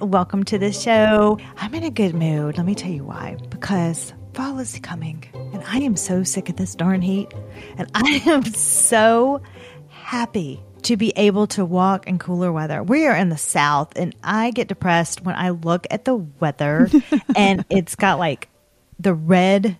Welcome to the show. I'm in a good mood. Let me tell you why. Because fall is coming, and I am so sick of this darn heat. And I am so happy to be able to walk in cooler weather. We are in the South, and I get depressed when I look at the weather and it's got like the red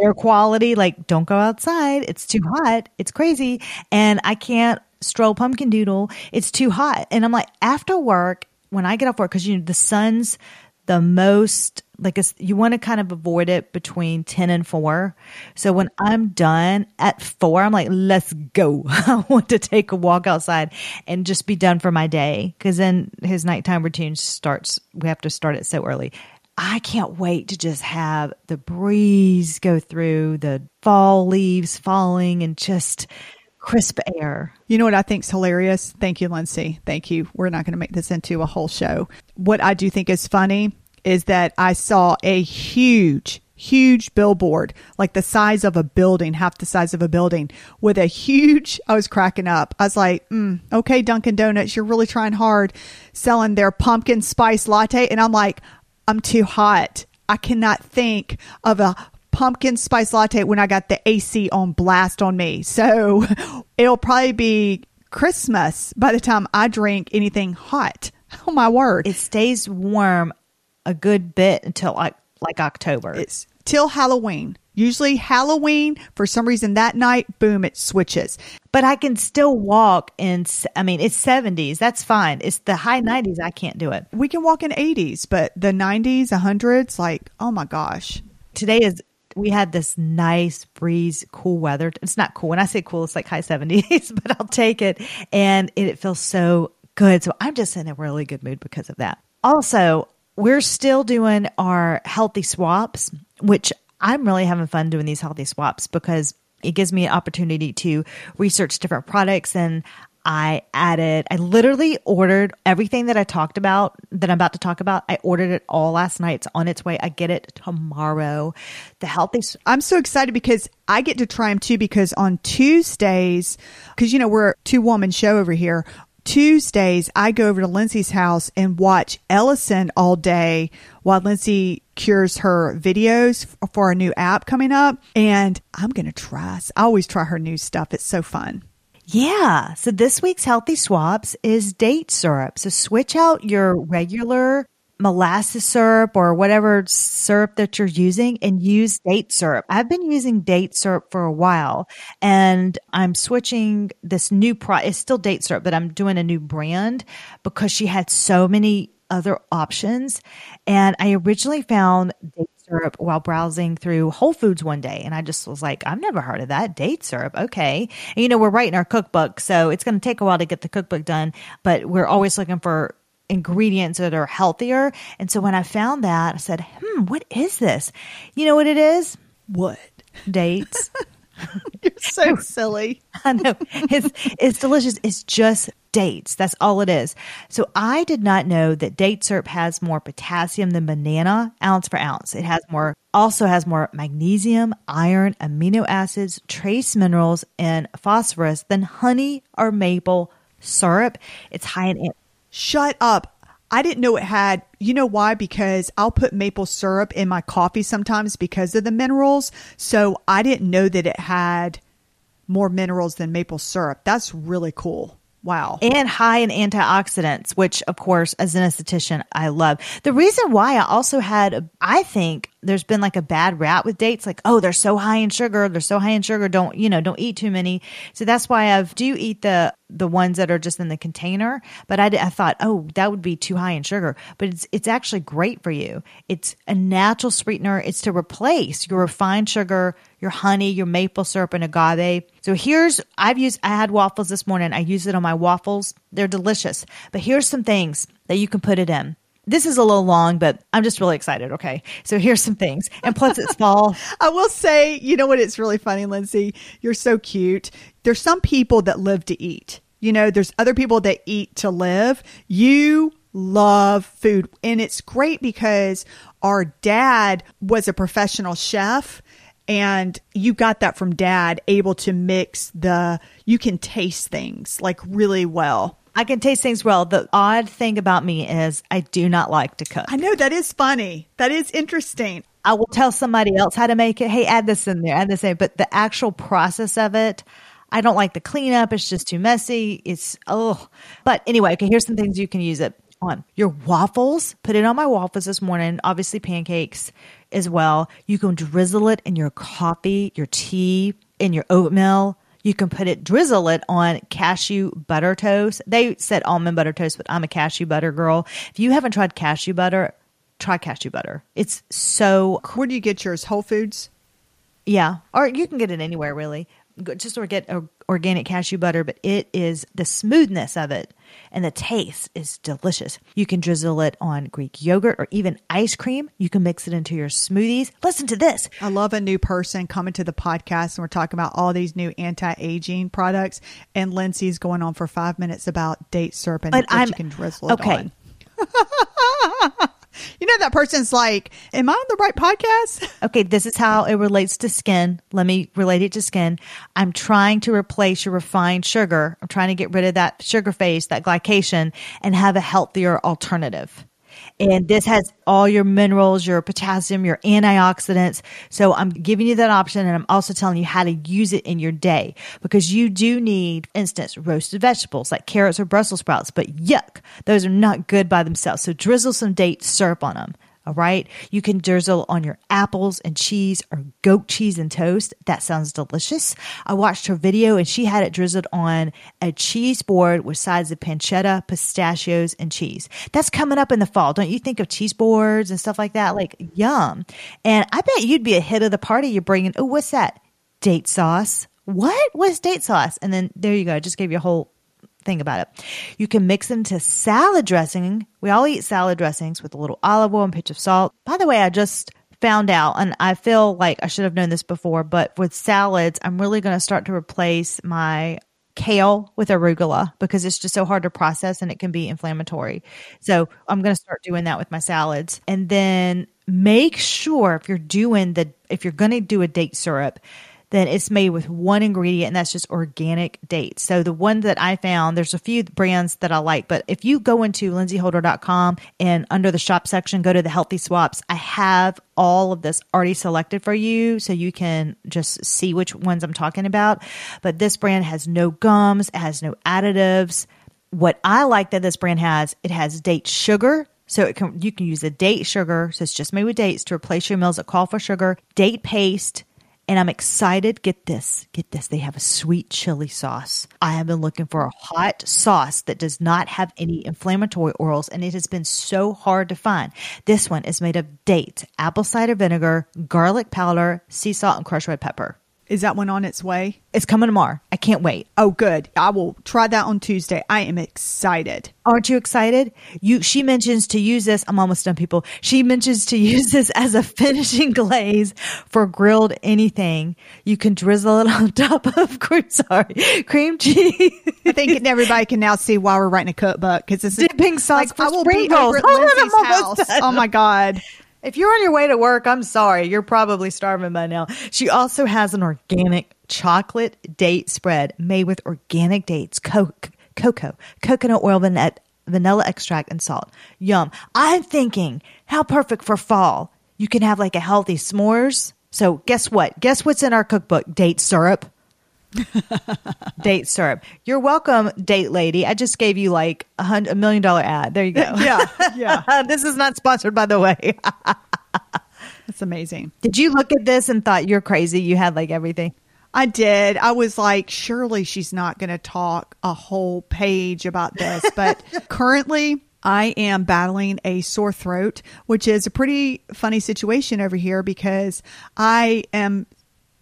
air quality. Like, don't go outside. It's too hot. It's crazy. And I can't stroll pumpkin doodle. It's too hot. And I'm like, after work, when I get off work, because you know, the sun's the most like it's, you want to kind of avoid it between 10 and 4 so when i'm done at 4 i'm like let's go. I want to take a walk outside and just be done for my day because then his nighttime routine starts we have to start it so early. I can't wait to just have the breeze go through the fall leaves falling and just crisp air. You know what I think's hilarious? Thank you, Lindsey. Thank you. We're not going to make this into a whole show. What I do think is funny is that I saw a huge, huge billboard, like the size of a building, half the size of a building, with a huge. I was cracking up. I was like, mm, okay, Dunkin' Donuts, you're really trying hard selling their pumpkin spice latte. And I'm like, I'm too hot. I cannot think of a pumpkin spice latte when I got the AC on blast on me. So it'll probably be Christmas by the time I drink anything hot. Oh my word. It stays warm a good bit until like like October. It's till Halloween. Usually Halloween, for some reason that night, boom, it switches. But I can still walk in, I mean, it's 70s. That's fine. It's the high 90s. I can't do it. We can walk in 80s, but the 90s, 100s, like, oh my gosh. Today is we had this nice breeze, cool weather. It's not cool. When I say cool, it's like high 70s, but I'll take it. And it, it feels so good. So I'm just in a really good mood because of that. Also, we're still doing our healthy swaps, which I'm really having fun doing these healthy swaps because it gives me an opportunity to research different products and I added, I literally ordered everything that I talked about, that I'm about to talk about. I ordered it all last night. It's on its way. I get it tomorrow. The healthy. I'm so excited because I get to try them too because on Tuesdays, because, you know, we're a two woman show over here. Tuesdays, I go over to Lindsey's house and watch Ellison all day while Lindsey cures her videos for a new app coming up. And I'm going to try. I always try her new stuff. It's so fun. Yeah. So this week's healthy swaps is date syrup. So switch out your regular molasses syrup or whatever syrup that you're using and use date syrup. I've been using date syrup for a while and I'm switching this new pro it's still date syrup, but I'm doing a new brand because she had so many other options. And I originally found date syrup while browsing through Whole Foods one day. And I just was like, I've never heard of that. Date syrup. Okay. And, you know, we're writing our cookbook. So it's going to take a while to get the cookbook done, but we're always looking for ingredients that are healthier. And so when I found that, I said, hmm, what is this? You know what it is? What? Dates. You're so silly. I know. It's it's delicious. It's just dates. That's all it is. So I did not know that date syrup has more potassium than banana ounce per ounce. It has more also has more magnesium, iron, amino acids, trace minerals, and phosphorus than honey or maple syrup. It's high in Shut up. I didn't know it had, you know why? Because I'll put maple syrup in my coffee sometimes because of the minerals. So I didn't know that it had more minerals than maple syrup. That's really cool. Wow. And high in antioxidants, which of course, as an esthetician, I love. The reason why I also had, I think there's been like a bad rap with dates, like, oh, they're so high in sugar. They're so high in sugar. Don't, you know, don't eat too many. So that's why I do eat the, the ones that are just in the container. But I, I thought, oh, that would be too high in sugar. But it's, it's actually great for you. It's a natural sweetener. It's to replace your refined sugar, your honey, your maple syrup, and agave. So here's, I've used, I had waffles this morning. I use it on my waffles. They're delicious. But here's some things that you can put it in. This is a little long, but I'm just really excited. Okay. So here's some things. And plus it's fall. I will say, you know what? It's really funny, Lindsey. You're so cute. There's some people that live to eat. You know, there's other people that eat to live. You love food. And it's great because our dad was a professional chef and you got that from dad able to mix the you can taste things like really well I can taste things well. The odd thing about me is I do not like to cook. I know that is funny. That is interesting. I will tell somebody else how to make it. Hey, add this in there, add this in. But the actual process of it, I don't like the cleanup. It's just too messy. It's oh. But anyway, okay. Here's some things you can use it on. Your waffles. Put it on my waffles this morning. Obviously, pancakes as well. You can drizzle it in your coffee, your tea, in your oatmeal. You can put it, drizzle it on cashew butter toast. They said almond butter toast, but I'm a cashew butter girl. If you haven't tried cashew butter, try cashew butter. It's so Where do you get yours? Whole Foods? yeah, or you can get it anywhere really. Just or get organic cashew butter, but it is the smoothness of it and the taste is delicious. You can drizzle it on Greek yogurt or even ice cream. You can mix it into your smoothies. Listen to this. I love a new person coming to the podcast and we're talking about all these new anti-aging products and Lindsey's going on for five minutes about date syrup and But I'm- you can drizzle it okay. on. You know that person's like, "Am I on the right podcast?" Okay, this is how it relates to skin. Let me relate it to skin. I'm trying to replace your refined sugar. I'm trying to get rid of that sugar phase, that glycation, and have a healthier alternative. And this has all your minerals, your potassium, your antioxidants. So I'm giving you that option and I'm also telling you how to use it in your day because you do need, for instance, roasted vegetables like carrots or Brussels sprouts, but yuck, those are not good by themselves. So drizzle some date syrup on them. All right. You can drizzle on your apples and cheese or goat cheese and toast. That sounds delicious. I watched her video and she had it drizzled on a cheese board with sides of pancetta, pistachios, and cheese. That's coming up in the fall. Don't you think of cheese boards and stuff like that? Like, yum. And I bet you'd be a hit of the party. You're bringing, oh, what's that? Date sauce. What? What's date sauce? And then there you go. I just gave you a whole thing about it. You can mix into salad dressing. We all eat salad dressings with a little olive oil and pinch of salt. By the way, I just found out, and I feel like I should have known this before, but with salads, I'm really going to start to replace my kale with arugula because it's just so hard to process and it can be inflammatory. So I'm going to start doing that with my salads. And then make sure if you're doing the, if you're going to do a date syrup, then it's made with one ingredient and that's just organic dates. So the one that I found, there's a few brands that I like, but if you go into lindseyholder.com and under the shop section, go to the healthy swaps, I have all of this already selected for you so you can just see which ones I'm talking about. But this brand has no gums, it has no additives. What I like that this brand has, it has date sugar, so it can you can use a date sugar, so it's just made with dates to replace your meals that call for sugar, date paste, and I'm excited. Get this, get this. They have a sweet chili sauce. I have been looking for a hot sauce that does not have any inflammatory oils, and it has been so hard to find. This one is made of dates, apple cider vinegar, garlic powder, sea salt, and crushed red pepper. Is that one on its way? It's coming tomorrow. I can't wait. Oh, good. I will try that on Tuesday. I am excited. Aren't you excited? You she mentions to use this. I'm almost done, people. She mentions to use this as a finishing glaze for grilled anything. You can drizzle it on top of cream. Sorry, cream cheese. I think everybody can now see why we're writing a cookbook because it's Dipping sauce for I will spring rolls. at Hold on, I'm almost house. done. Oh my god! If you're on your way to work, I'm sorry. You're probably starving by now. She also has an organic chocolate date spread made with organic dates, co- cocoa, coconut oil, vanilla, vanilla extract, and salt. Yum. I'm thinking, how perfect for fall. You can have like a healthy s'mores. So guess what? Guess what's in our cookbook? Date syrup. date syrup. You're welcome, date lady. I just gave you like a hundred, a million dollar ad. There you go. Yeah, yeah, this is not sponsored, by the way. that's amazing. Did you look at this and thought you're crazy? You had like everything. I did. I was like, surely she's not going to talk a whole page about this. But currently, I am battling a sore throat, which is a pretty funny situation over here because I am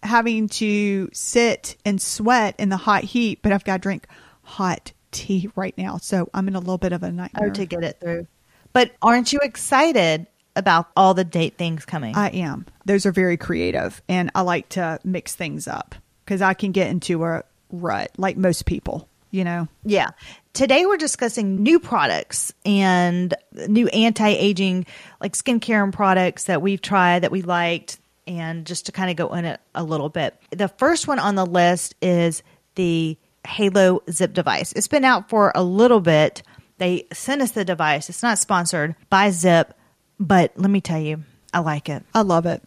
having to sit and sweat in the hot heat, but I've got to drink hot tea right now. So I'm in a little bit of a nightmare. Oh, to get it through. But aren't you excited about all the date things coming? I am. Those are very creative, and I like to mix things up because I can get into a rut like most people, you know? yeah. Today we're discussing new products and new anti-aging like skincare and products that we've tried that we liked and just to kind of go in it a little bit. The first one on the list is the Halo Ziip device. It's been out for a little bit. They sent us the device. It's not sponsored by Ziip, but let me tell you, I like it. I love it.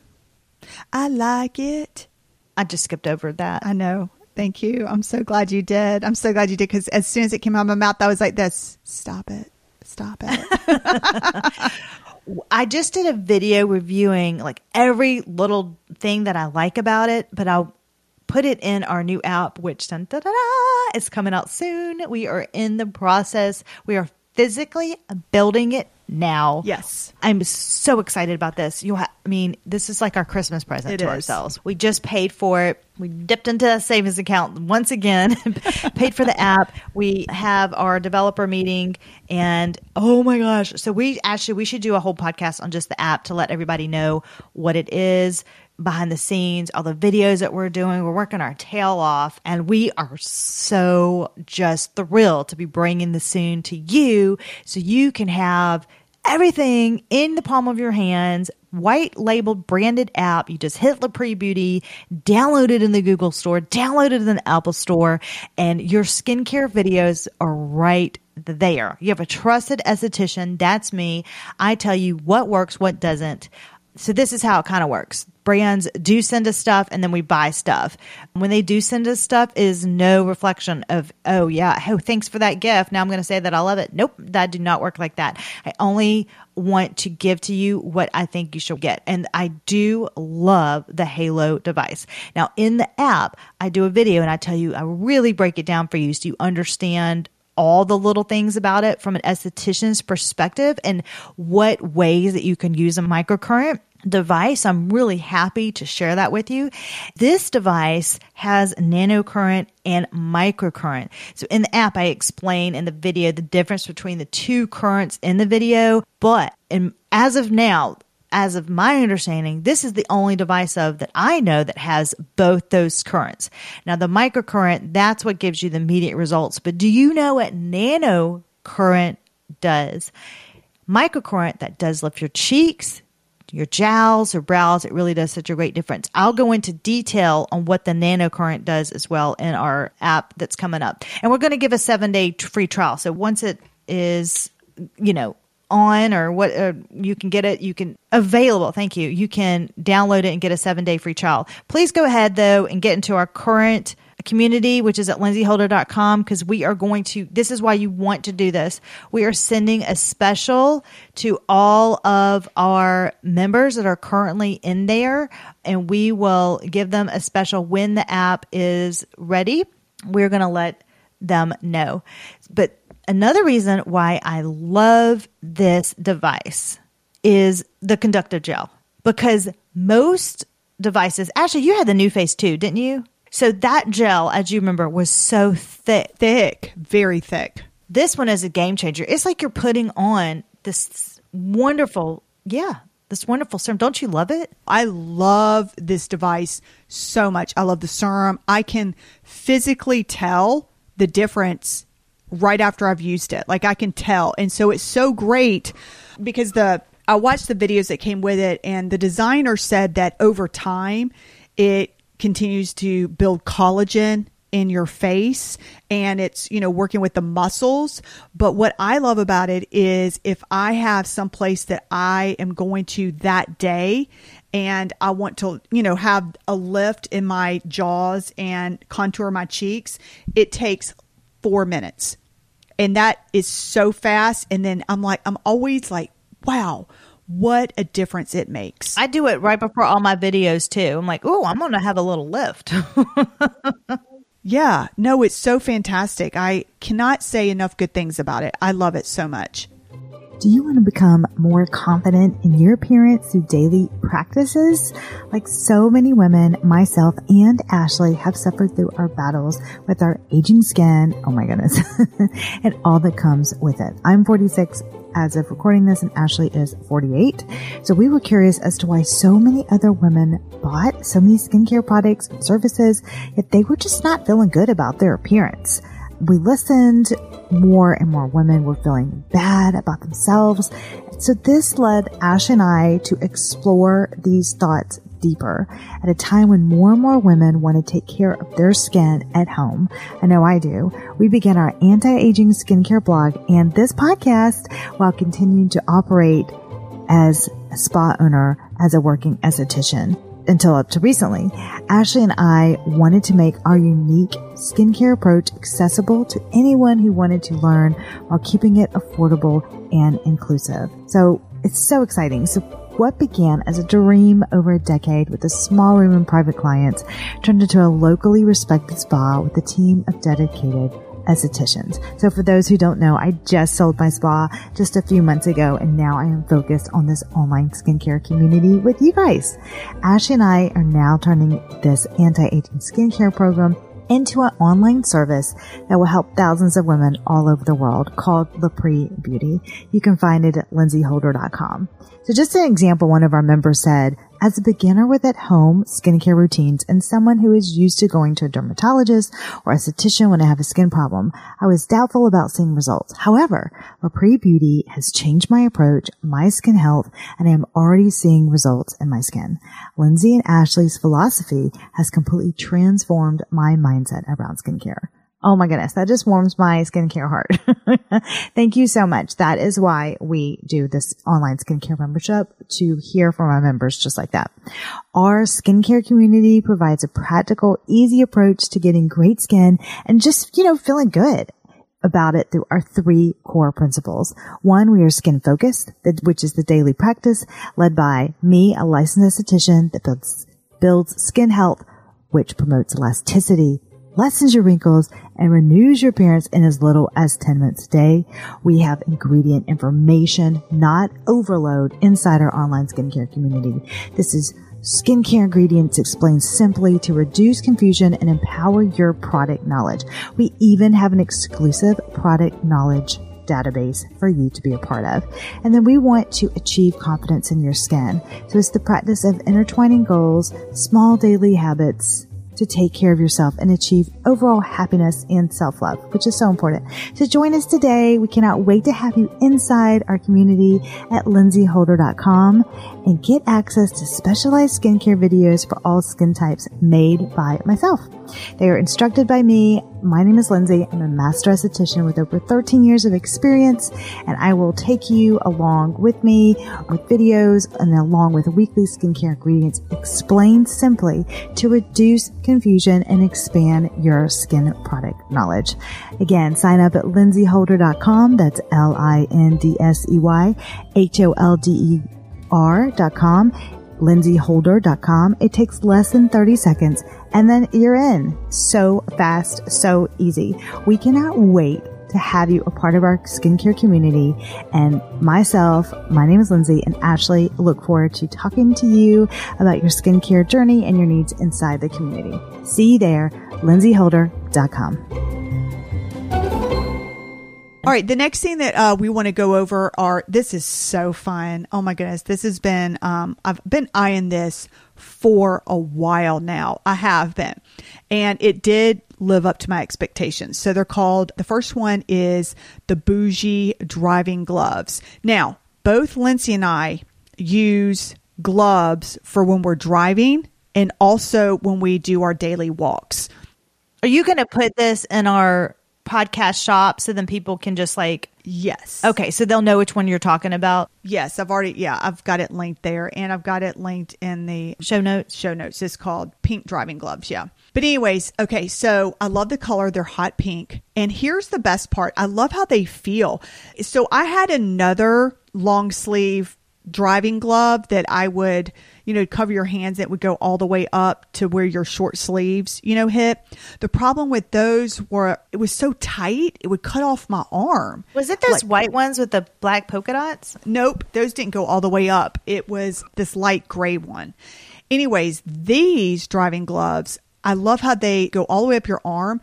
I like it. I just skipped over that. I know. Thank you. I'm so glad you did. I'm so glad you did because as soon as it came out of my mouth, I was like, "This, stop it, stop it." I just did a video reviewing like every little thing that I like about it, but I'll put it in our new app, which dun, da, da, da, is coming out soon. We are in the process. We are physically building it now. Yes. I'm so excited about this. You ha- I mean, this is like our Christmas present It to is. ourselves. We just paid for it. We dipped into a savings account once again, paid for the app. We have our developer meeting and oh my gosh. So we actually we should do a whole podcast on just the app to let everybody know what it is behind the scenes, all the videos that we're doing. We're working our tail off and we are so just thrilled to be bringing this soon to you so you can have everything in the palm of your hands, white labeled branded app. You just hit Lapree Beauty, download it in the Google store, download it in the Apple store, and your skincare videos are right there. You have a trusted esthetician. That's me. I tell you what works, what doesn't. So this is how it kind of works. Brands do send us stuff and then we buy stuff. When they do send us stuff is no reflection of, oh yeah, oh thanks for that gift. Now I'm going to say that I love it. Nope, that do not work like that. I only want to give to you what I think you should get. And I do love the Halo device. Now in the app, I do a video and I tell you, I really break it down for you so you understand all the little things about it from an esthetician's perspective and what ways that you can use a microcurrent device. I'm really happy to share that with you. This device has nanocurrent and microcurrent. So in the app, I explain in the video the difference between the two currents in the video. But in, as of now, as of my understanding, this is the only device of that I know that has both those currents. Now, the microcurrent, that's what gives you the immediate results. But do you know what nano current does? Microcurrent that does lift your cheeks, your jowls or brows. It really does such a great difference. I'll go into detail on what the nanocurrent does as well in our app that's coming up. And we're going to give a seven day free trial. So once it is, you know, on or what uh, you can get it you can available thank you you can download it and get a seven day free trial please go ahead though and get into our current community which is at lindseyholder.com because we are going to this is why you want to do this. We are sending a special to all of our members that are currently in there and we will give them a special when the app is ready. We're going to let them know. But another reason why I love this device is the conductive gel because most devices, actually, you had the NuFace too, didn't you? So that gel, as you remember, was so thick. Thick, very thick. This one is a game changer. It's like you're putting on this wonderful, yeah, this wonderful serum. Don't you love it? I love this device so much. I love the serum. I can physically tell the difference right after I've used it. Like I can tell. And so it's so great because the I watched the videos that came with it and the designer said that over time it continues to build collagen in your face and it's you know working with the muscles. But what i love about it is if i have some place that i am going to that day and i want to you know have a lift in my jaws and contour my cheeks it takes four minutes. And that is so fast. And then i'm like i'm always like wow what a difference it makes. I do it right before all my videos too. I'm like, oh, I'm going to have a little lift. yeah. No it's so fantastic. I cannot say enough good things about it. I love it so much Do you want to become more confident in your appearance through daily practices? Like so many women, myself and Ashley have suffered through our battles with our aging skin. Oh my goodness. and all that comes with it. I'm 46 as of recording this and Ashley is 48. So we were curious as to why so many other women bought so many skincare products and services, yet they were just not feeling good about their appearance we listened, more and more women were feeling bad about themselves. So this led Ash and I to explore these thoughts deeper at a time when more and more women want to take care of their skin at home. I know I do. We began our anti-aging skincare blog and this podcast while continuing to operate as a spa owner as a working esthetician until up to recently, Ashley and I wanted to make our unique skincare approach accessible to anyone who wanted to learn while keeping it affordable and inclusive. So it's so exciting. So what began as a dream over a decade with a small room and private clients turned into a locally respected spa with a team of dedicated estheticians. So for those who don't know, I just sold my spa just a few months ago and now I am focused on this online skincare community with you guys. Ashley and I are now turning this anti-aging skincare program into an online service that will help thousands of women all over the world called Lapree Beauty. You can find it at lindseyholder.com. So just an example, one of our members said, as a beginner with at home skincare routines and someone who is used to going to a dermatologist or esthetician when I have a skin problem, I was doubtful about seeing results. However, Lapree Beauty has changed my approach, my skin health, and I am already seeing results in my skin. Lindsey and Ashley's philosophy has completely transformed my mindset around skincare. Oh my goodness. That just warms my skincare heart. Thank you so much. That is why we do this online skincare membership to hear from our members just like that. Our skincare community provides a practical, easy approach to getting great skin and just, you know, feeling good about it through our three core principles. One, we are skin focused, which is the daily practice led by me, a licensed esthetician that builds, builds skin health, which promotes elasticity, lessens your wrinkles, and renews your appearance in as little as 10 minutes a day. We have ingredient information, not overload inside our online skincare community. This is skincare ingredients explained simply to reduce confusion and empower your product knowledge. We even have an exclusive product knowledge database for you to be a part of. And then we want to achieve confidence in your skin. So it's the practice of intertwining goals, small daily habits, to take care of yourself and achieve overall happiness and self-love, which is so important. So join us today. We cannot wait to have you inside our community at lindseyholder.com and get access to specialized skincare videos for all skin types made by myself. They are instructed by me. My name is Lindsey. I'm a master esthetician with over 13 years of experience, and I will take you along with me with videos and along with weekly skincare ingredients explained simply to reduce confusion and expand your skin product knowledge. Again, sign up at lindseyholder.com. That's L-I-N-D-S-E-Y H-O-L-D-E-R dot com lindseyholder.com. It takes less than 30 seconds and then you're in. So fast, so easy. We cannot wait to have you a part of our skincare community. And myself, my name is Lindsey and Ashley look forward to talking to you about your skincare journey and your needs inside the community. See you there, lindseyholder.com. All right, the next thing that uh, we want to go over are this is so fun. Oh my goodness, this has been um, I've been eyeing this for a while now. I have been, and it did live up to my expectations. So they're called. The first one is the bougie driving gloves. Now, both Lindsey and I use gloves for when we're driving and also when we do our daily walks. Are you going to put this in our podcast shop so then people can just like yes. Okay so they'll know which one you're talking about? Yes i've already yeah i've got it linked there and i've got it linked in the show notes. Show notes is called pink driving gloves yeah. But anyways okay so i love the color they're hot pink. And here's the best part i love how they feel. So i had another long sleeve driving glove that i would you know, cover your hands. It would go all the way up to where your short sleeves, you know, hit. The problem with those were it was so tight, it would cut off my arm. Was it those like, white ones with the black polka dots? Nope, those didn't go all the way up. It was this light gray one. Anyways, these driving gloves, I love how they go all the way up your arm,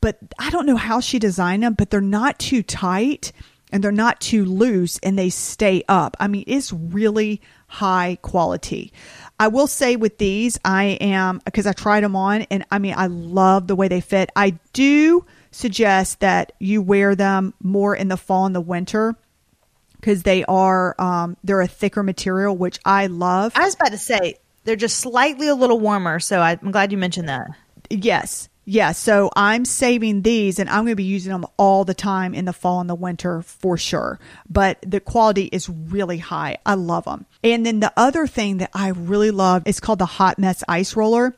but I don't know how she designed them, but they're not too tight and they're not too loose and they stay up. I mean, it's really high quality. I will say with these, I am because I tried them on and I mean, I love the way they fit. I do suggest that you wear them more in the fall and the winter because they are um, they're a thicker material, which I love. I was about to say They're just slightly a little warmer, so I'm glad you mentioned that. Yes. Yeah, so I'm saving these and I'm going to be using them all the time in the fall and the winter for sure. But the quality is really high. I love them. And then the other thing that I really love is called the Hot Mess Ice Roller.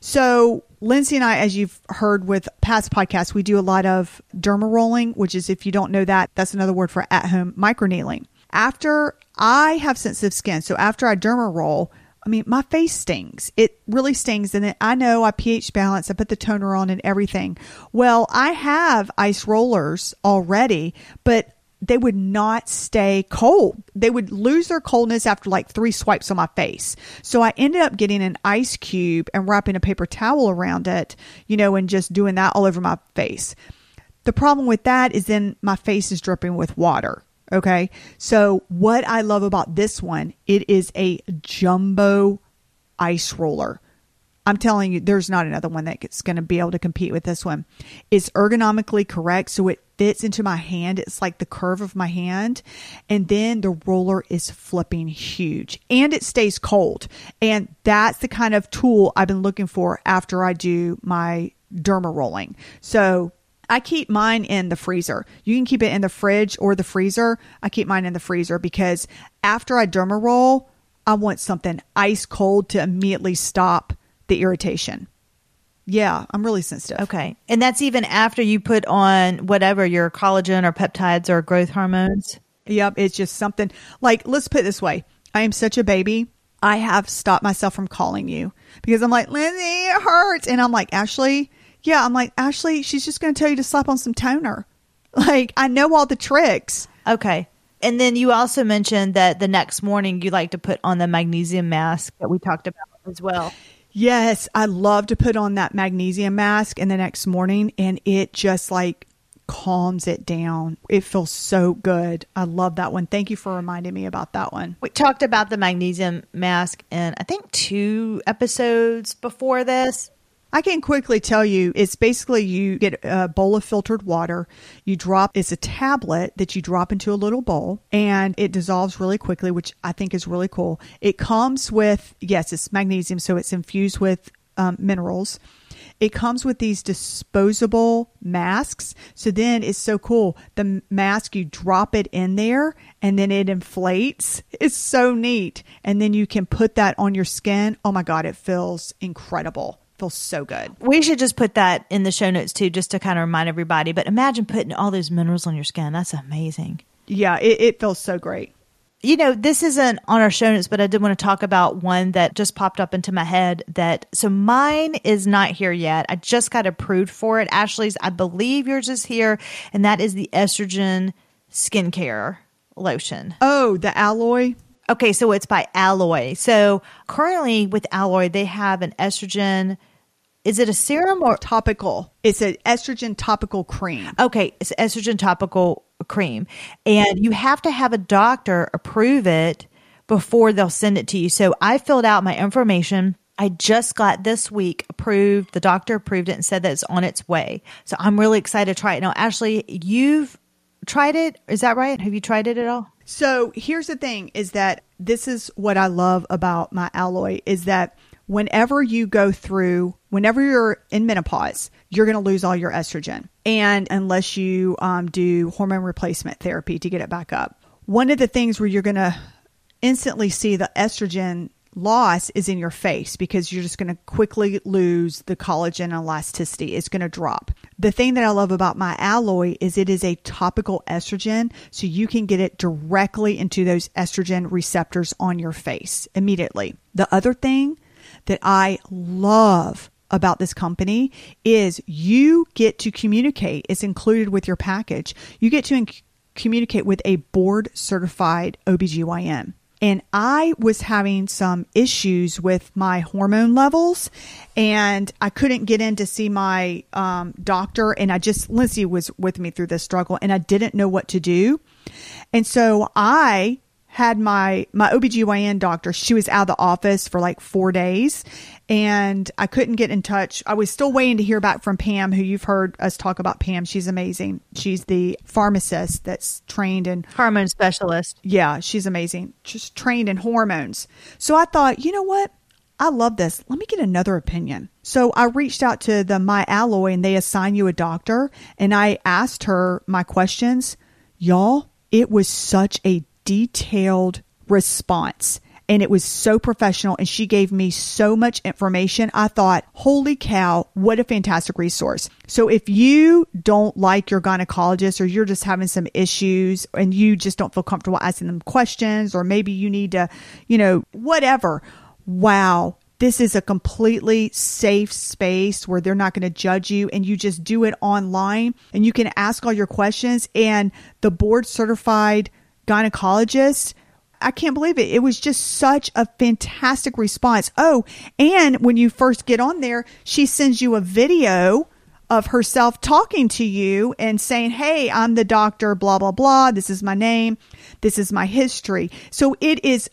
So Lindsey and I, as you've heard with past podcasts, we do a lot of derma rolling, which is, if you don't know that, that's another word for at home microneedling. After I have sensitive skin, so after I derma roll, I mean, my face stings. It really stings. And I know I pH balance, I put the toner on and everything. Well, I have ice rollers already, but they would not stay cold. They would lose their coldness after like three swipes on my face. So I ended up getting an ice cube and wrapping a paper towel around it, you know, and just doing that all over my face. The problem with that is then my face is dripping with water. Okay. So what I love about this one, it is a jumbo ice roller. I'm telling you, there's not another one that's going to be able to compete with this one. It's ergonomically correct, so it fits into my hand. It's like the curve of my hand. And then the roller is flipping huge and it stays cold. And that's the kind of tool I've been looking for after I do my derma rolling. So I keep mine in the freezer. You can keep it in the fridge or the freezer. I keep mine in the freezer because after I derma roll, I want something ice cold to immediately stop the irritation. Yeah, I'm really sensitive. Okay. And that's even after you put on whatever your collagen or peptides or growth hormones? Yep. It's just something like, let's put it this way I am such a baby. I have stopped myself from calling you because I'm like, Lindsey, it hurts. And I'm like, Ashley, yeah, I'm like, Ashley, she's just going to tell you to slap on some toner. Like, I know all the tricks. Okay. And then you also mentioned that the next morning you like to put on the magnesium mask that we talked about as well. Yes, I love to put on that magnesium mask in the next morning and it just like calms it down. It feels so good. I love that one. Thank you for reminding me about that one. We talked about the magnesium mask in I think two episodes before this. I can quickly tell you it's basically you get a bowl of filtered water, you drop it's a tablet that you drop into a little bowl and it dissolves really quickly, which I think is really cool. It comes with yes, it's magnesium, so it's infused with um, minerals. It comes with these disposable masks. So then it's so cool. The mask, you drop it in there and then it inflates. It's so neat. And then you can put that on your skin. Oh my God, it feels incredible feels so good. We should just put that in the show notes too, just to kind of remind everybody. But imagine putting all those minerals on your skin. That's amazing. Yeah, it, it feels so great. You know, this isn't on our show notes, but I did want to talk about one that just popped up into my head that so mine is not here yet. I just got approved for it. Ashley's, I believe yours is here, and that is the estrogen skincare lotion. Oh, the Alloy? Okay, so it's by Alloy. So currently with Alloy, they have an estrogen is it a serum or topical? It's an estrogen topical cream. Okay, it's estrogen topical cream. And you have to have a doctor approve it before they'll send it to you. So I filled out my information. I just got this week approved. The doctor approved it and said that it's on its way. So I'm really excited to try it. Now, Ashley, you've tried it. Is that right? Have you tried it at all? So here's the thing is that this is what I love about my alloy is that whenever you go through, whenever you're in menopause, you're going to lose all your estrogen. And unless you um, do hormone replacement therapy to get it back up, one of the things where you're going to instantly see the estrogen loss is in your face because you're just going to quickly lose the collagen elasticity. It's going to drop. The thing that I love about my alloy is it is a topical estrogen, so you can get it directly into those estrogen receptors on your face immediately. The other thing that I love about this company is you get to communicate. It's included with your package. You get to in- communicate with a board certified OBGYN. And I was having some issues with my hormone levels, and I couldn't get in to see my um, doctor. And I just, Lindsey was with me through this struggle, and I didn't know what to do. And so I had my my OBGYN doctor she was out of the office for like 4 days and I couldn't get in touch. I was still waiting to hear back from Pam who you've heard us talk about Pam. She's amazing. She's the pharmacist that's trained in hormone specialist. Yeah, she's amazing. Just trained in hormones. So I thought, you know what? I love this. Let me get another opinion. So I reached out to the My Alloy and they assign you a doctor and I asked her my questions. Y'all, it was such a detailed response and it was so professional and she gave me so much information. I thought, holy cow, what a fantastic resource. So if you don't like your gynecologist or you're just having some issues and you just don't feel comfortable asking them questions or maybe you need to, you know, whatever. Wow. This is a completely safe space where they're not going to judge you and you just do it online and you can ask all your questions and the board certified gynecologist I can't believe it. It was just such a fantastic response. Oh, and when you first get on there, she sends you a video of herself talking to you and saying, Hey, I'm the doctor, blah, blah, blah. This is my name. This is my history. So it is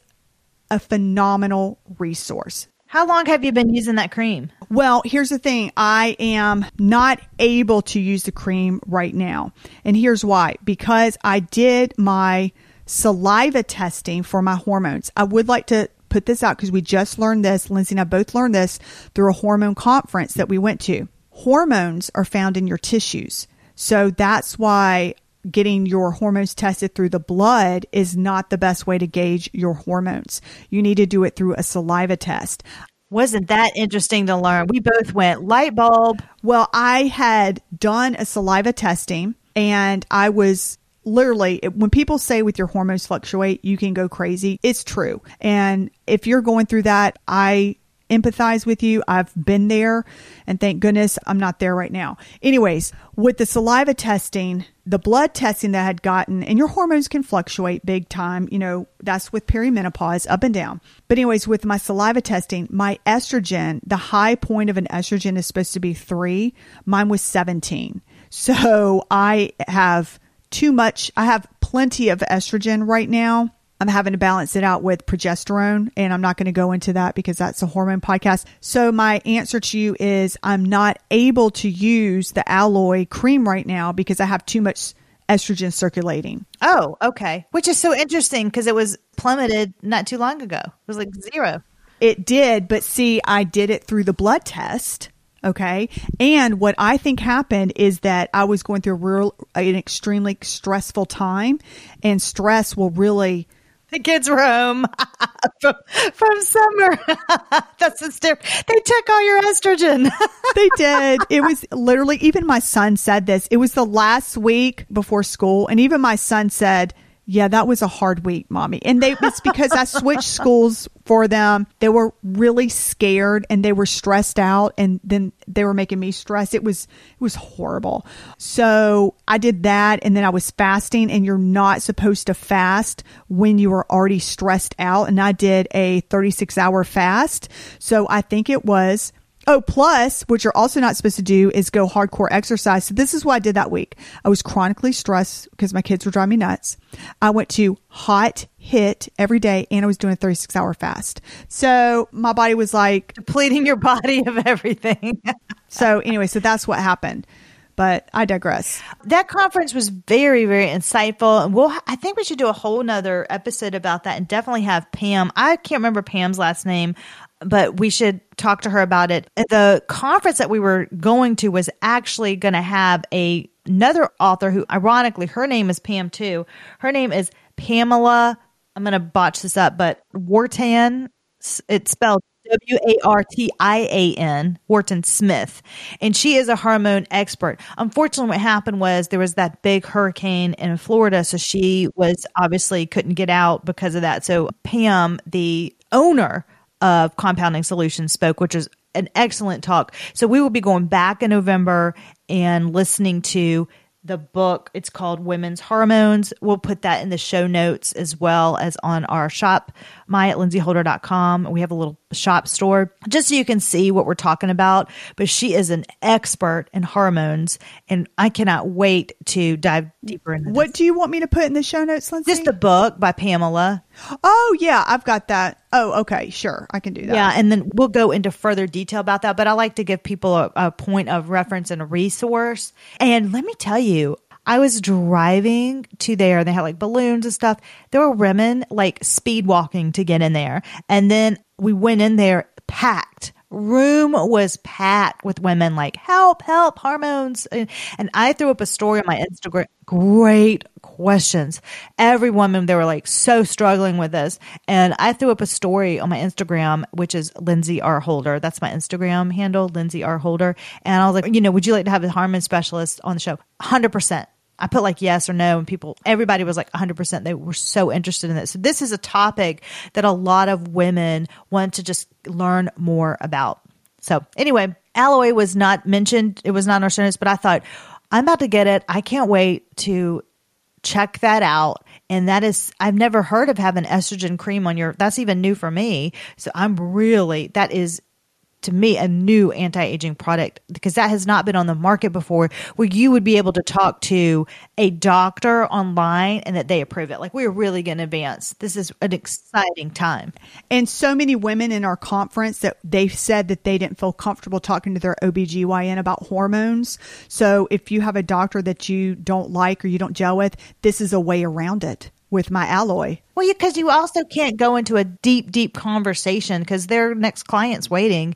a phenomenal resource. How long have you been using that cream? Well, here's the thing. I am not able to use the cream right now. And here's why. Because I did my saliva testing for my hormones. I would like to put this out because we just learned this. Lindsey and I both learned this through a hormone conference that we went to. Hormones are found in your tissues. So that's why getting your hormones tested through the blood is not the best way to gauge your hormones. You need to do it through a saliva test. Wasn't that interesting to learn? We both went light bulb. Well, I had done a saliva testing and I was literally when people say with your hormones fluctuate you can go crazy. It's true. And if you're going through that i empathize with you. I've been there and thank goodness i'm not there right now. Anyways with the saliva testing the blood testing that i had gotten and your hormones can fluctuate big time you know that's with perimenopause up and down. But anyways with my saliva testing my estrogen the high point of an estrogen is supposed to be three. Mine was 17 so i have too much. I have plenty of estrogen right now. I'm having to balance it out with progesterone, and I'm not going to go into that because that's a hormone podcast. So, my answer to you is I'm not able to use the alloy cream right now because I have too much estrogen circulating. Oh, okay. Which is so interesting because it was plummeted not too long ago. It was like zero. It did, but see, I did it through the blood test. Okay. And what I think happened is that I was going through a real, an extremely stressful time and stress will really. The kids were home from, from summer. That's hysterical. They took all your estrogen. they did. It was literally, even my son said this. It was the last week before school. And even my son said, yeah, that was a hard week, mommy. And they it's because I switched schools for them. They were really scared and they were stressed out and then they were making me stress. It was it was horrible. So, I did that and then I was fasting and you're not supposed to fast when you are already stressed out and I did a 36-hour fast. So, I think it was Oh, plus, what you're also not supposed to do is go hardcore exercise. So this is what I did that week. I was chronically stressed because my kids were driving me nuts. I went to hot HIIT every day and I was doing a 36 hour fast. So my body was like depleting your body of everything. so anyway, so that's what happened but I digress. That conference was very, very insightful. And we'll, I think we should do a whole nother episode about that and definitely have Pam. I can't remember Pam's last name but we should talk to her about it. The conference that we were going to was actually going to have a another author who ironically her name is Pam too. Her name is Pamela I'm going to botch this up, but Wartan it's spelled W A R T I A N, Wartian Smith. And she is a hormone expert. Unfortunately, what happened was there was that big hurricane in Florida. So she was obviously couldn't get out because of that. So Pam, the owner of Compounding Solutions spoke, which is an excellent talk. So we will be going back in November and listening to the book. It's called Women's Hormones. We'll put that in the show notes as well as on our shop, my at lindseyholder.com. We have a little shop store just so you can see what we're talking about. But she is an expert in hormones, and I cannot wait to dive deeper into What do you want me to put in the show notes, Lindsey? Just the book by Pamela. Oh, yeah, I've got that. Oh, okay, sure. I can do that. Yeah, and then we'll go into further detail about that. But I like to give people a, a point of reference and a resource. And let me tell you, I was driving to there. And they had like balloons and stuff. There were women like speed walking to get in there. And then we went in there packed room was packed with women like help help hormones. And, and i threw up a story on my instagram. Great questions. Every woman they were like so struggling with this. And i threw up a story on my instagram which is lindsey r. Holder. That's my instagram handle lindsey r. Holder. And i was like you know would you like to have a hormone specialist on the show? 100% I put like yes or no, and people, everybody was like 100%. They were so interested in this. So, this is a topic that a lot of women want to just learn more about. So, anyway, Alloy was not mentioned. It was not on our notes, but I thought, I'm about to get it. I can't wait to check that out. And that is, I've never heard of having estrogen cream on your, that's even new for me. So, I'm really, that is to me a new anti-aging product because that has not been on the market before where you would be able to talk to a doctor online and that they approve it. Like we're really going to advance. This is an exciting time. And so many women in our conference that they said that they didn't feel comfortable talking to their OBGYN about hormones. So if you have a doctor that you don't like or you don't gel with this is a way around it with my Alloy. Well, you because you, you, also can't go into a deep, deep conversation because their next client's waiting.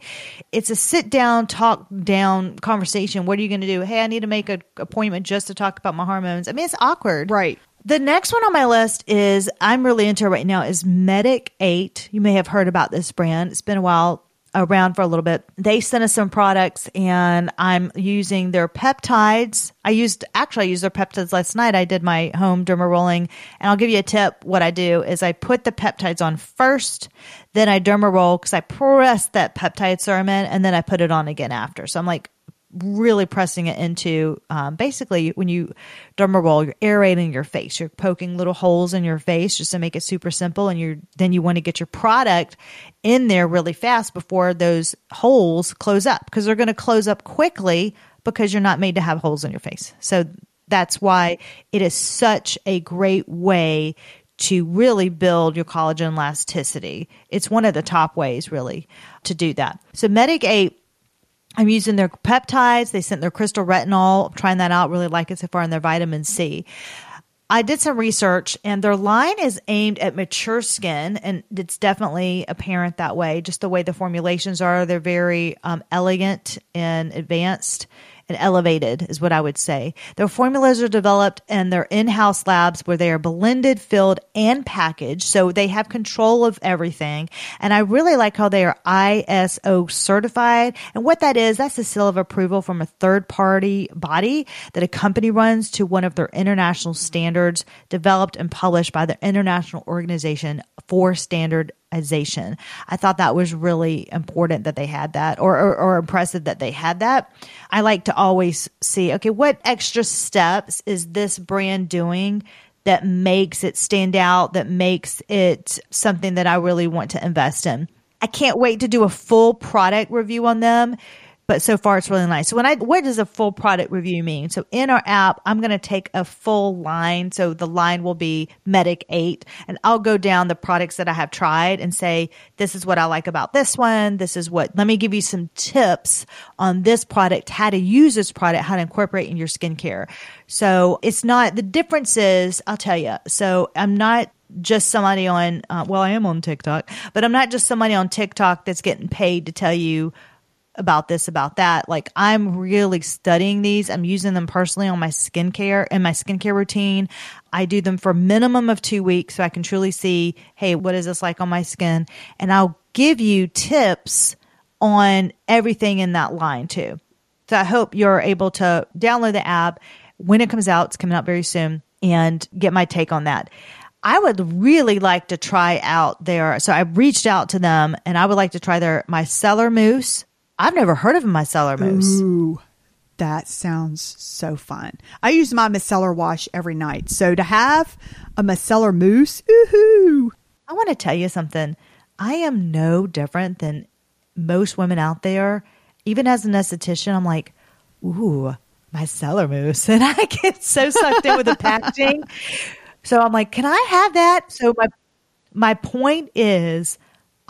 It's a sit down, talk down conversation. What are you going to do? Hey, I need to make an appointment just to talk about my hormones. I mean, it's awkward. Right. The next one on my list is I'm really into right now is Medik 8. You may have heard about this brand. It's been a while around for a little bit. They sent us some products and I'm using their peptides. I used, actually, I used their peptides last night. I did my home derma rolling and I'll give you a tip. What I do is I put the peptides on first, then I derma roll because I press that peptide serum in and then I put it on again after. So I'm like really pressing it into um, basically when you derma roll you're aerating your face you're poking little holes in your face just to make it super simple and you're then you want to get your product in there really fast before those holes close up because they're going to close up quickly because you're not made to have holes in your face so that's why it is such a great way to really build your collagen elasticity. It's one of the top ways, really, to do that. So, Medik 8 I'm using their peptides. They sent their crystal retinol. I'm trying that out. Really like it so far. And their vitamin C. I did some research and their line is aimed at mature skin and it's definitely apparent that way. Just the way the formulations are, they're very um, elegant and advanced and elevated is what I would say. Their formulas are developed in their in-house labs where they are blended, filled, and packaged. So they have control of everything. And I really like how they are ISO certified. And what that is, that's a seal of approval from a third party body that a company runs to one of their international standards developed and published by the International Organization for Standard I thought that was really important that they had that or, or, or, impressive that they had that. I like to always see, okay, what extra steps is this brand doing that makes it stand out, that makes it something that I really want to invest in? I can't wait to do a full product review on them but so far it's really nice. So when I, what does a full product review mean? So in our app, I'm going to take a full line. So the line will be Medik 8 and I'll go down the products that I have tried and say, this is what I like about this one. This is what, let me give you some tips on this product, how to use this product, how to incorporate in your skincare. So it's not, the difference is, I'll tell you. So I'm not just somebody on, uh, well, I am on TikTok, but I'm not just somebody on TikTok that's getting paid to tell you about this, about that. Like I'm really studying these. I'm using them personally on my skincare and my skincare routine. I do them for a minimum of two weeks so I can truly see, hey, what is this like on my skin? And I'll give you tips on everything in that line too. So I hope you're able to download the app when it comes out. It's coming out very soon and get my take on that. I would really like to try out their, so I reached out to them and I would like to try their micellar mousse I've never heard of a micellar mousse. Ooh, that sounds so fun. I use my micellar wash every night. So to have a micellar mousse, ooh. I want to tell you something. I am no different than most women out there. Even as an esthetician, I'm like, ooh, micellar mousse. And I get so sucked in with the packaging. So I'm like, can I have that? So my my point is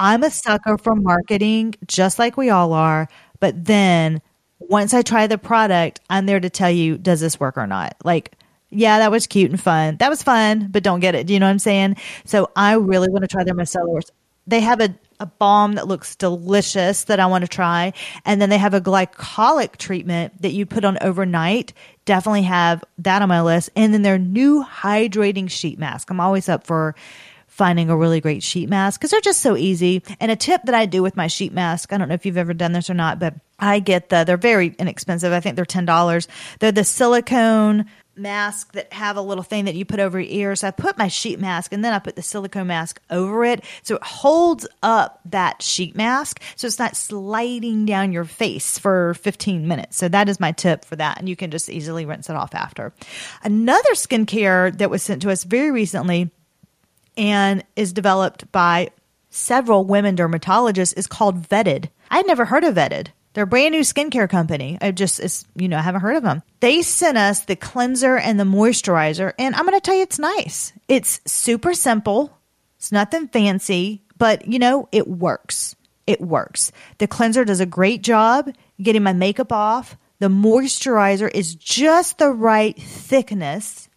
I'm a sucker for marketing, just like we all are. But then once I try the product, I'm there to tell you, does this work or not? Like, yeah, that was cute and fun. That was fun, but don't get it. Do you know what I'm saying? So I really want to try their micellar. They have a, a balm that looks delicious that I want to try. And then they have a glycolic treatment that you put on overnight. Definitely have that on my list. And then their new hydrating sheet mask. I'm always up for finding a really great sheet mask because they're just so easy. And a tip that I do with my sheet mask, I don't know if you've ever done this or not, but I get the, they're very inexpensive. I think they're $10. They're the silicone mask that have a little thing that you put over your ears. I put my sheet mask and then I put the silicone mask over it. So it holds up that sheet mask. So it's not sliding down your face for 15 minutes. So that is my tip for that. And you can just easily rinse it off after. Another skincare that was sent to us very recently and is developed by several women dermatologists is called Vetted. I'd never heard of Vetted. They're a brand new skincare company. I just, it's, you know, I haven't heard of them. They sent us the cleanser and the moisturizer, and I'm going to tell you it's nice. It's super simple. It's nothing fancy, but you know, it works. It works. The cleanser does a great job getting my makeup off. The moisturizer is just the right thickness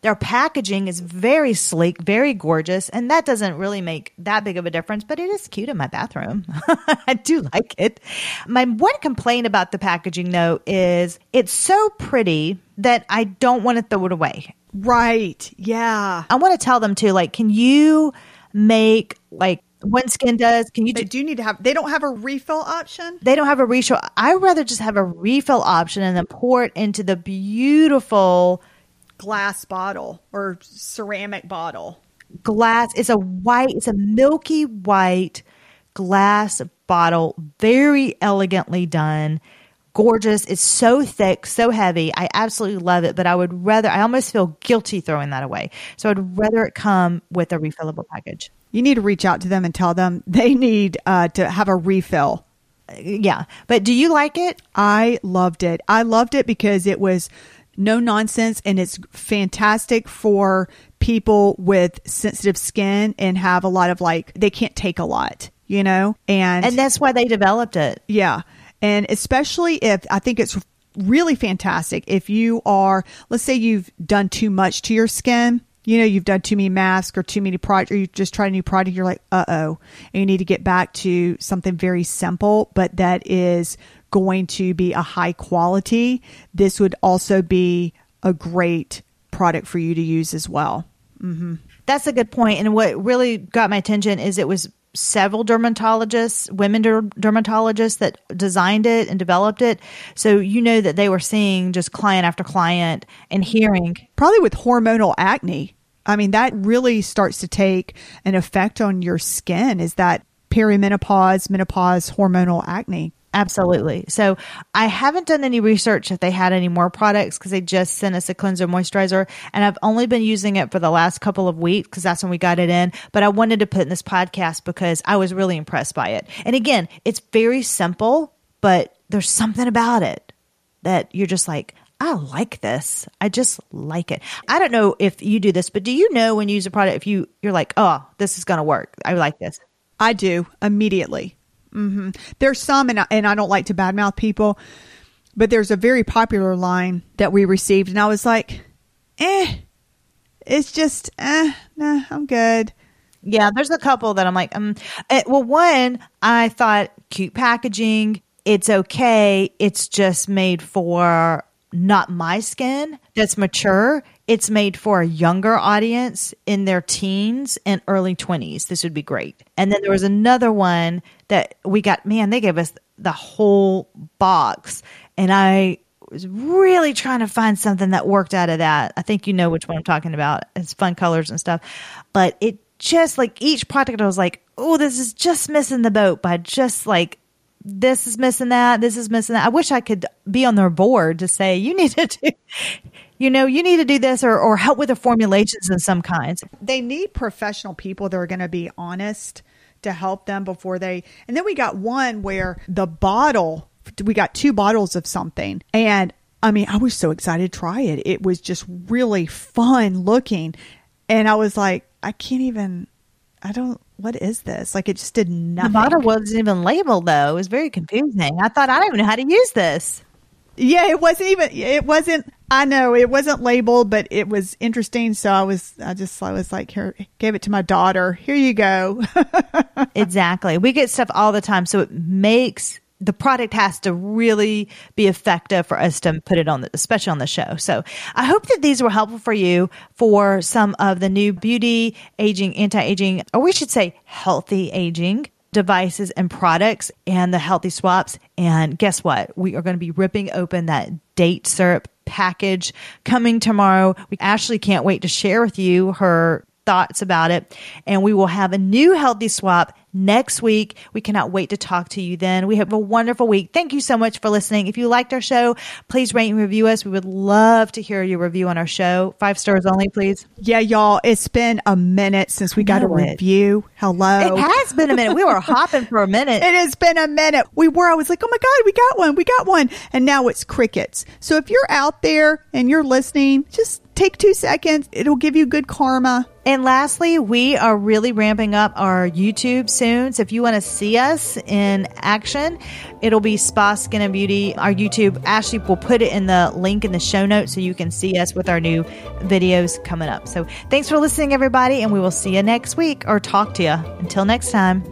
their packaging is very sleek, very gorgeous, and that doesn't really make that big of a difference, but it is cute in my bathroom. I do like it. My one complaint about the packaging though is it's so pretty that I don't want to throw it away. Right. Yeah. I want to tell them too, like, can you make like OneSkin does. Can you They do need to have. They don't have a refill option. They don't have a refill. I rather just have a refill option and then pour it into the beautiful glass bottle or ceramic bottle. glass. It's a white, it's a milky white glass bottle, very elegantly done. Gorgeous. It's so thick, so heavy. I absolutely love it, but I would rather, I almost feel guilty throwing that away. So I'd rather it come with a refillable package. You need to reach out to them and tell them they need uh, to have a refill. Yeah. But do you like it? I loved it. I loved it because it was no nonsense and it's fantastic for people with sensitive skin and have a lot of like they can't take a lot, you know? And And that's why they developed it. yeah. And especially if I think it's really fantastic if you are, let's say you've done too much to your skin. You know, you've done too many masks or too many products, or you just tried a new product. You're like, uh oh. And you need to get back to something very simple, but that is going to be a high quality. This would also be a great product for you to use as well. Mm-hmm. That's a good point. And what really got my attention is it was several dermatologists, women der- dermatologists that designed it and developed it. So you know that they were seeing just client after client and hearing. probably with hormonal acne. I mean, that really starts to take an effect on your skin is that perimenopause, menopause, hormonal acne. Absolutely. So I haven't done any research if they had any more products because they just sent us a cleanser moisturizer and I've only been using it for the last couple of weeks because that's when we got it in. But I wanted to put in this podcast because I was really impressed by it. And again, it's very simple, but there's something about it that you're just like, I like this. I just like it. I don't know if you do this, but do you know when you use a product if you you're like, "Oh, this is going to work. I like this." I do immediately. Hmm There's some, and I, and I don't like to badmouth people, but there's a very popular line that we received, and I was like, eh, it's just, eh, nah, I'm good. Yeah, there's a couple that I'm like, um, eh, well, one, I thought cute packaging. It's okay. It's just made for not my skin that's mature. It's made for a younger audience in their teens and early 20s. This would be great. And then there was another one that we got, man, they gave us the whole box. And I was really trying to find something that worked out of that. I think you know which one I'm talking about. It's fun colors and stuff. But it just like each product, I was like, oh, this is just missing the boat by just like this is missing that, this is missing that. I wish I could be on their board to say you need to do, you know, you need to do this or or help with the formulations in some kinds. They need professional people that are going to be honest to help them before they. And then we got one where the bottle, we got two bottles of something. And I mean, I was so excited to try it. It was just really fun looking. And I was like, I can't even, I don't, what is this? Like it just did nothing. The bottle wasn't even labeled though. It was very confusing. I thought I don't even know how to use this. Yeah, it wasn't even, it wasn't I know it wasn't labeled, but it was interesting. So I was, I just, I was like, here, gave it to my daughter. Here you go. exactly. We get stuff all the time. So it makes the product has to really be effective for us to put it on, the, especially on the show. So I hope that these were helpful for you for some of the new beauty, aging, anti aging, or we should say healthy aging devices and products and the healthy swaps. And guess what? We are going to be ripping open that date syrup package coming tomorrow. We actually can't wait to share with you her thoughts about it. And we will have a new healthy swap next week. We cannot wait to talk to you then. We have a wonderful week. Thank you so much for listening. If you liked our show, please rate and review us. We would love to hear your review on our show. Five stars only, please. Yeah, y'all. It's been a minute since we got a review. Hello. It has been a minute. We were hopping for a minute. It has been a minute. We were. I was like, oh my God, we got one. We got one. And now it's crickets. So if you're out there and you're listening, just take two seconds. It'll give you good karma. And lastly, we are really ramping up our YouTube soon. So if you want to see us in action, it'll be Spa Skin and Beauty. Our YouTube, Ashley will put it in the link in the show notes so you can see us with our new videos coming up. So thanks for listening, everybody, and we will see you next week or talk to you. Until next time.